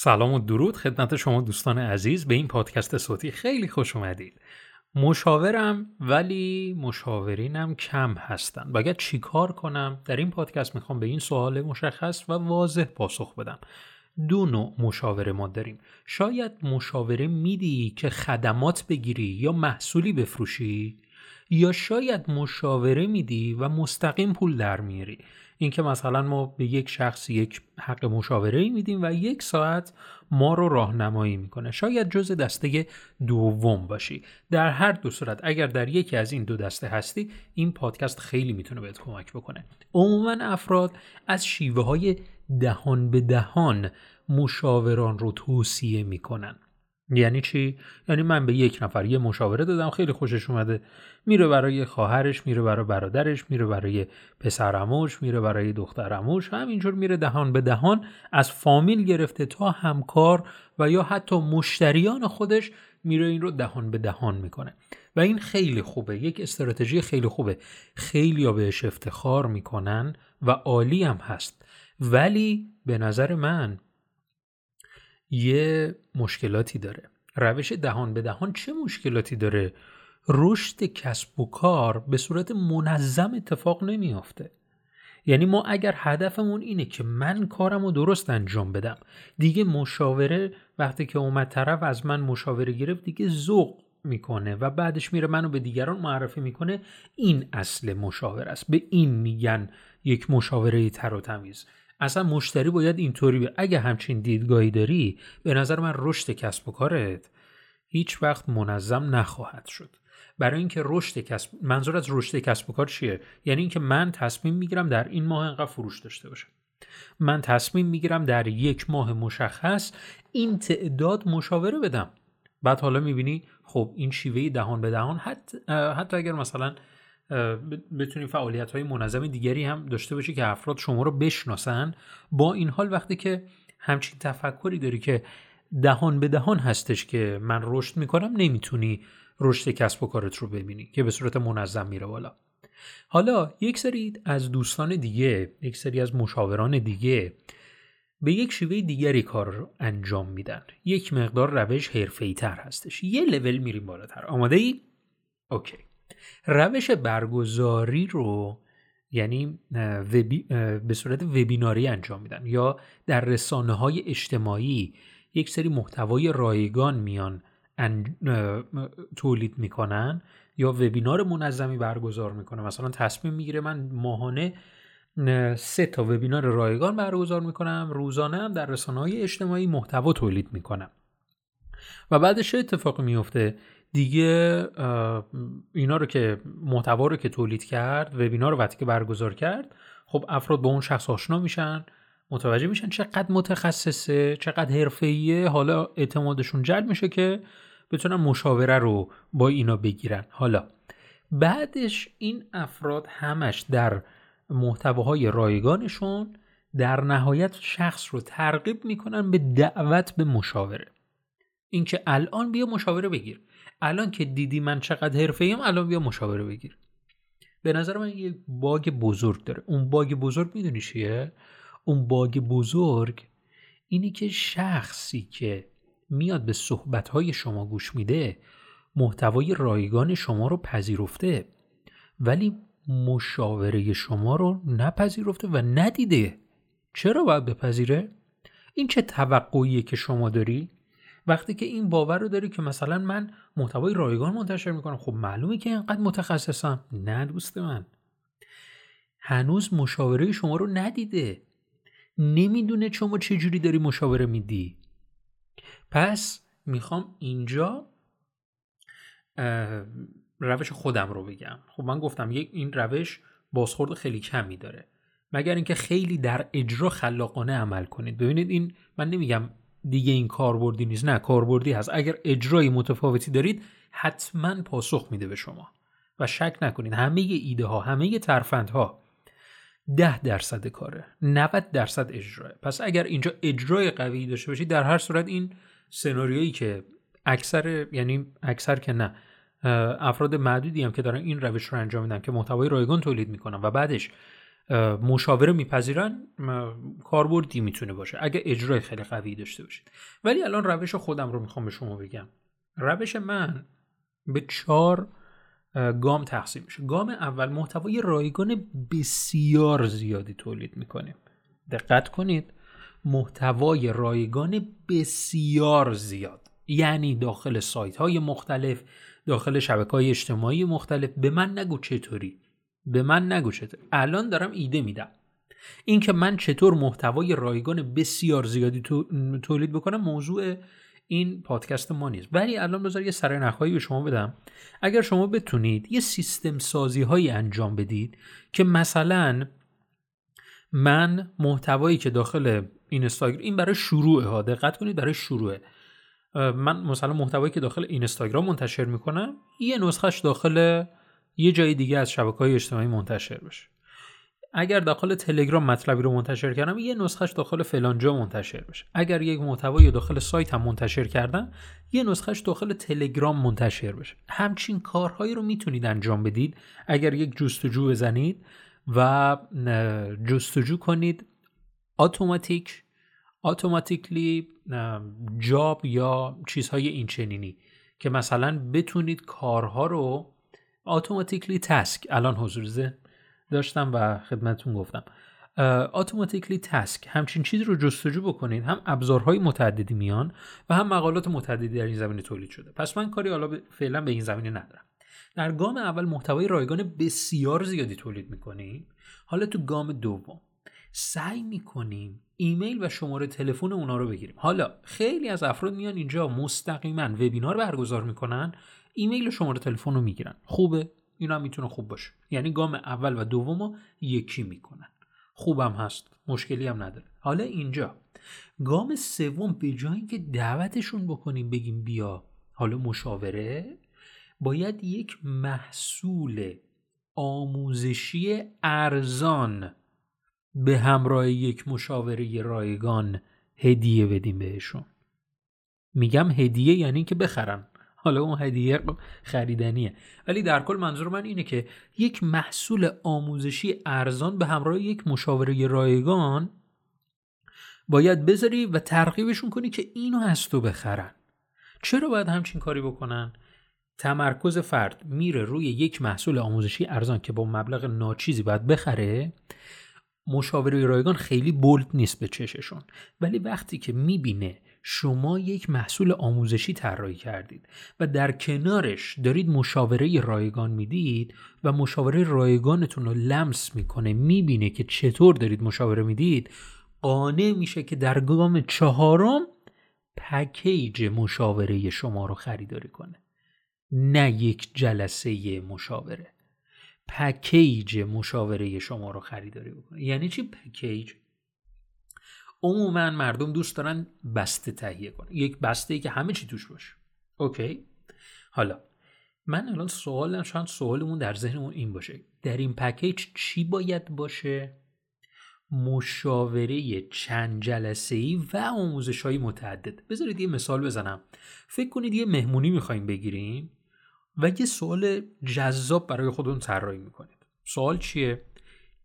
سلام و درود خدمت شما دوستان عزیز به این پادکست صوتی خیلی خوش اومدید. مشاورم ولی مشاورینم کم هستن. باید چیکار کنم در این پادکست می‌خوام به این سوال مشخص و واضح پاسخ بدم. دو نوع مشاوره ما داریم. شاید مشاوره میدی که خدمات بگیری یا محصولی بفروشی؟ یا شاید مشاوره میدی و مستقیم پول در میاری اینکه مثلا ما به یک شخص یک حق مشاوره میدیم و یک ساعت ما رو راهنمایی می‌کنه. شاید جز دسته دوم باشی. در هر دو صورت اگر در یکی از این دو دسته هستی این پادکست خیلی می‌تونه بهت کمک بکنه. عموما افراد از شیوه های دهان به دهان مشاوران رو توصیه می‌کنن. یعنی چی؟ یعنی من به یک نفر یه مشاوره دادم خیلی خوشش اومده. میره برای خواهرش میره برای برادرش میره برای پسرموش میره برای دخترموش همینجور میره دهان به دهان از فامیل گرفته تا همکار و یا حتی مشتریان خودش میره این رو دهان به دهان می‌کنه. و این خیلی خوبه. یک استراتژی خیلی خوبه. خیلی ها بهش افتخار می‌کنن و عالی هم هست. ولی به نظر من یه مشکلاتی داره. روش دهان به دهان چه مشکلاتی داره؟ رشد کسب و کار به صورت منظم اتفاق نمیافته. یعنی ما اگر هدفمون اینه که من کارم رو درست انجام بدم دیگه مشاوره وقتی که اومد طرف از من مشاوره گرفت دیگه ذوق می‌کنه و بعدش میره منو به دیگران معرفی می‌کنه. این اصل مشاوره است. به این میگن یک مشاوره تر و تمیز. اصلا مشتری باید اینطوری به اگه همچین دیدگاهی داری به نظر من رشد کسب و کارت هیچ وقت منظم نخواهد شد. برای اینکه رشد کسب منظور از رشد کسب و کار چیه؟ یعنی اینکه من تصمیم می‌گیرم در این ماه انقدر فروش داشته باشم. من تصمیم می‌گیرم در یک ماه مشخص این تعداد مشاوره بدم. بعد حالا می‌بینی خب این شیوه دهان به دهان حتی, حتی اگر مثلا بتونی فعالیت های منظم دیگری هم داشته باشی که افراد شما رو بشناسن. با این حال وقتی که همچین تفکری داری که دهان به دهان هستش که من رشد می‌کنم نمی‌تونی رشد کسب و کارت رو ببینی که به صورت منظم میره بالا. حالا یک سری از دوستان دیگه یک سری از مشاوران دیگه به یک شیوه دیگری کار انجام میدن. یک مقدار روش حرفه‌ای تر هستش. یه لول میریم بالاتر. آماده ای؟ اوکی. روش برگزاری رو یعنی به صورت وبیناری انجام میدن یا در رسانه های اجتماعی یک سری محتوای رایگان میان تولید می‌کنن یا وبینار منظمی برگزار می‌کنه. مثلا تصمیم می‌گیره من ماهانه سه تا وبینار رایگان برگزار می‌کنم روزانه هم در رسانه های اجتماعی محتوا تولید می‌کنم. و بعدش چه اتفاقی میفته دیگه اینا رو که محتوا رو که تولید کرد وبینار رو وقتی که برگزار کرد خب افراد با اون شخص آشنا میشن متوجه میشن چقدر متخصصه چقدر حرفه‌ایه. حالا اعتمادشون جلب میشه که بتونن مشاوره رو با اینا بگیرن. حالا بعدش این افراد همش در محتواهای رایگانشون در نهایت شخص رو ترغیب می‌کنن به دعوت به مشاوره. اینکه الان بیا مشاوره بگیر. الان که دیدی من چقدر حرفه ایم الان بیا مشاوره بگیر. به نظر من یه باگ بزرگ داره. اون باگ بزرگ می‌دونی چیه؟ اون باگ بزرگ اینی که شخصی که میاد به صحبتهای شما گوش میده محتوای رایگان شما رو پذیرفته ولی مشاوره شما رو نپذیرفته و ندیده. چرا باید بپذیره؟ این چه توقعیه که شما داری؟ وقتی که این باور رو داری که مثلا من محتوای رایگان منتشر می‌کنم خب معلومه که اینقدر متخصصم. نه دوست من. هنوز مشاوره شما رو ندیده. نمی‌دونه شما چجوری داری مشاوره میدی. پس می‌خوام اینجا روش خودم رو بگم. خب من گفتم یک این روش بازخورد خیلی کمی داره. مگر اینکه خیلی در اجرا خلاقانه عمل کنید. ببینید این من نمیگم دیگه این کاربردی نیست. نه کاربردی هست. اگر اجرای متفاوتی دارید حتما پاسخ میده به شما. و شک نکنید همه ایده ها همه ها ده درصد کاره. 90 درصد اجراه. پس اگر اینجا اجرای قوی داشته باشید در هر صورت این سناریویی که اکثر یعنی اکثر که نه افراد معدودی هم که دارن این روش رو انجام میدن که محتوای رایگان تولید می‌کنن و بعدش مشاوره میپذیرن کاربردی می‌تونه باشه اگه اجرای خیلی قوی داشته باشید. ولی الان روش خودم رو می‌خوام به شما بگم. روش من به چهار گام تقسیم میشه. گام اول محتوای رایگان بسیار زیادی تولید می‌کنیم. دقت کنید محتوای رایگان بسیار زیاد. یعنی داخل سایت های مختلف داخل شبکه های اجتماعی مختلف. به من نگو چطوری. به من نگو چطور. الان دارم ایده میدم. اینکه من چطور محتوای رایگان بسیار زیادی تولید بکنم موضوع این پادکست ما نیست. ولی الان بذار یه سرنخهایی به شما بدم. اگر شما بتونید یه سیستم سازی هایی انجام بدید که مثلا من محتوایی که داخل اینستاگرام این برای شروع ها دقت کنید برای شروعه. من مثلا محتوایی که داخل اینستاگرام منتشر می‌کنم یه نسخهش داخل یه جای دیگه از شبکه های اجتماعی منتشر بشه. اگر داخل تلگرام مطلبی رو منتشر کردم یه نسخهش داخل فلان جا منتشر بشه. اگر یک محتوایی داخل سایت هم منتشر کردم یه نسخهش داخل تلگرام منتشر بشه. همچین کارهایی رو می‌تونید انجام بدید. اگر یک جستجو بزنید و جستجو کنید اتوماتیک اتوماتیکلی جاب یا چیزهای این چنینی که مثلا بتونید کارها رو اتوماتیکلی تسک الان حضور داشتم و خدمتون گفتم. اتوماتیکلی تسک همچین چیزی رو جستجو بکنید هم ابزارهای متعددی میان و هم مقالات متعددی در این زمینه تولید شده. پس من کاری حالا فعلا به این زمینه ندارم. در گام اول محتوای رایگان بسیار زیادی تولید می‌کنیم حالا تو گام دوم. سعی می‌کنیم ایمیل و شماره تلفن اونا رو بگیریم. حالا خیلی از افراد میان اینجا مستقیما وبینار برگزار می‌کنن ایمیل و شماره تلفن رو می‌گیرن. خوبه؟ اینا هم می‌تونه خوب باشه. یعنی گام اول و دوم یکی می‌کنن. خوبم هست مشکلی هم نداره. حالا اینجا. گام سوم به جای اینکه دعوتشون بکنیم بگیم بیا حالا مشاوره باید یک محصول آموزشی ارزان به همراه یک مشاوره رایگان هدیه بدیم بهشون. میگم هدیه یعنی که بخرن. حالا اون هدیه خریدنیه. ولی در کل منظور من اینه که یک محصول آموزشی ارزان به همراه یک مشاوره رایگان باید بذاری و ترغیبشون کنی که اینو از تو بخرن. چرا باید همچین کاری بکنن؟ تمرکز فرد میره روی یک محصول آموزشی ارزان که با مبلغ ناچیزی باید بخره مشاوره رایگان خیلی بولد نیست به چششون. ولی وقتی که می‌بینه شما یک محصول آموزشی طراحی کردید و در کنارش دارید مشاوره رایگان می‌دید و مشاوره رایگانتون رو لمس می‌کنه می‌بینه که چطور دارید مشاوره می‌دید قانع میشه که در گام چهارم پکیج مشاوره شما رو خریداری کنه. نه یک جلسه مشاوره. پکیج مشاوره شما رو خریداری بکنه. یعنی چی پکیج عموما مردم دوست دارن بسته تهیه کنن. یک بسته ای که همه چی توش باشه. اوکی؟ حالا من الان سوال شاید سوالمون در ذهنمون این باشه. در این پکیج چی باید باشه؟ مشاوره چند جلسه ای و آموزش های متعدد. بذارید یه مثال بزنم. فکر کنید یه مهمونی می‌خوایم بگیریم. و یه سوال جذاب برای خودتون طراحی می‌کنید. سوال چیه؟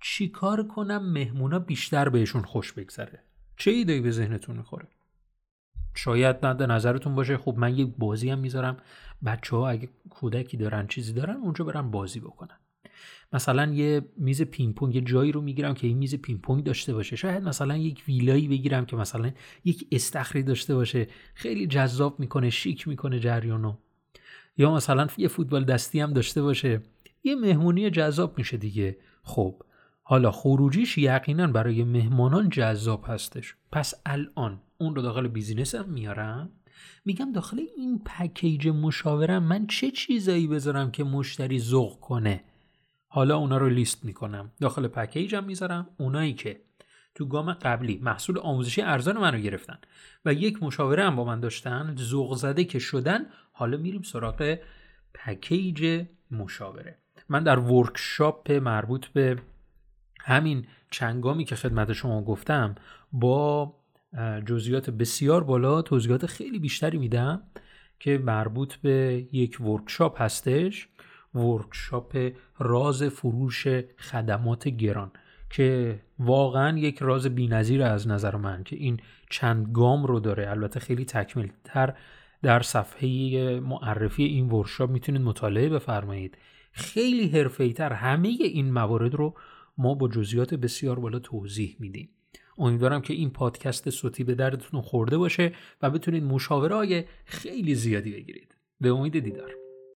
چیکار کنم مهمونا بیشتر بهشون خوش بگذره؟ چه ایده به ذهنتون می‌خوره؟ شاید نه نظرتون باشه خب من یک بازی هم می‌ذارم بچه ها اگه کودکی دارن چیزی دارن اونجا برن بازی بکنن. مثلا یه میز پینگ یه جایی رو می‌گیرم که این میز پینگ داشته باشه. شاید مثلا یک ویلایی بگیرم که مثلا یک استخری داشته باشه. خیلی جذاب می‌کنه شیک می‌کنه جریانو. یا مثلا یه فوتبال دستی هم داشته باشه. یه مهمونی جذاب میشه دیگه. خب حالا خروجیش یقینا برای مهمانان جذاب هستش. پس الان اون رو داخل business م میارم. میگم داخل این پکیج مشاورم من چه چیزایی بذارم که مشتری ذوق کنه؟ حالا اونا رو لیست می‌کنم. داخل پکیجم می‌ذارم. اونایی که تو گام قبلی محصول آموزشی ارزان منو گرفتن و یک مشاوره هم با من داشتن ذوق زده که شدن حالا میریم سراغ پکیج مشاوره. من در ورکشاپ مربوط به همین چنگامی که خدمت شما گفتم با جزئیات بسیار بالا توضیحات خیلی بیشتری میدم که مربوط به یک ورکشاپ هستش. ورکشاپ راز فروش خدمات گران که واقعا یک راز بینظیر از نظر من که این چند گام رو داره. البته خیلی تکمیل تر در صفحه معرفی این ورشاب می‌تونید مطالعه بفرمایید. خیلی حرفه‌ای تر همه این موارد رو ما با جزئیات بسیار بالا توضیح میدیم. امیدوارم که این پادکست صوتی به دردتون خورده باشه و بتونید مشاوره های خیلی زیادی بگیرید. به امید دیدار.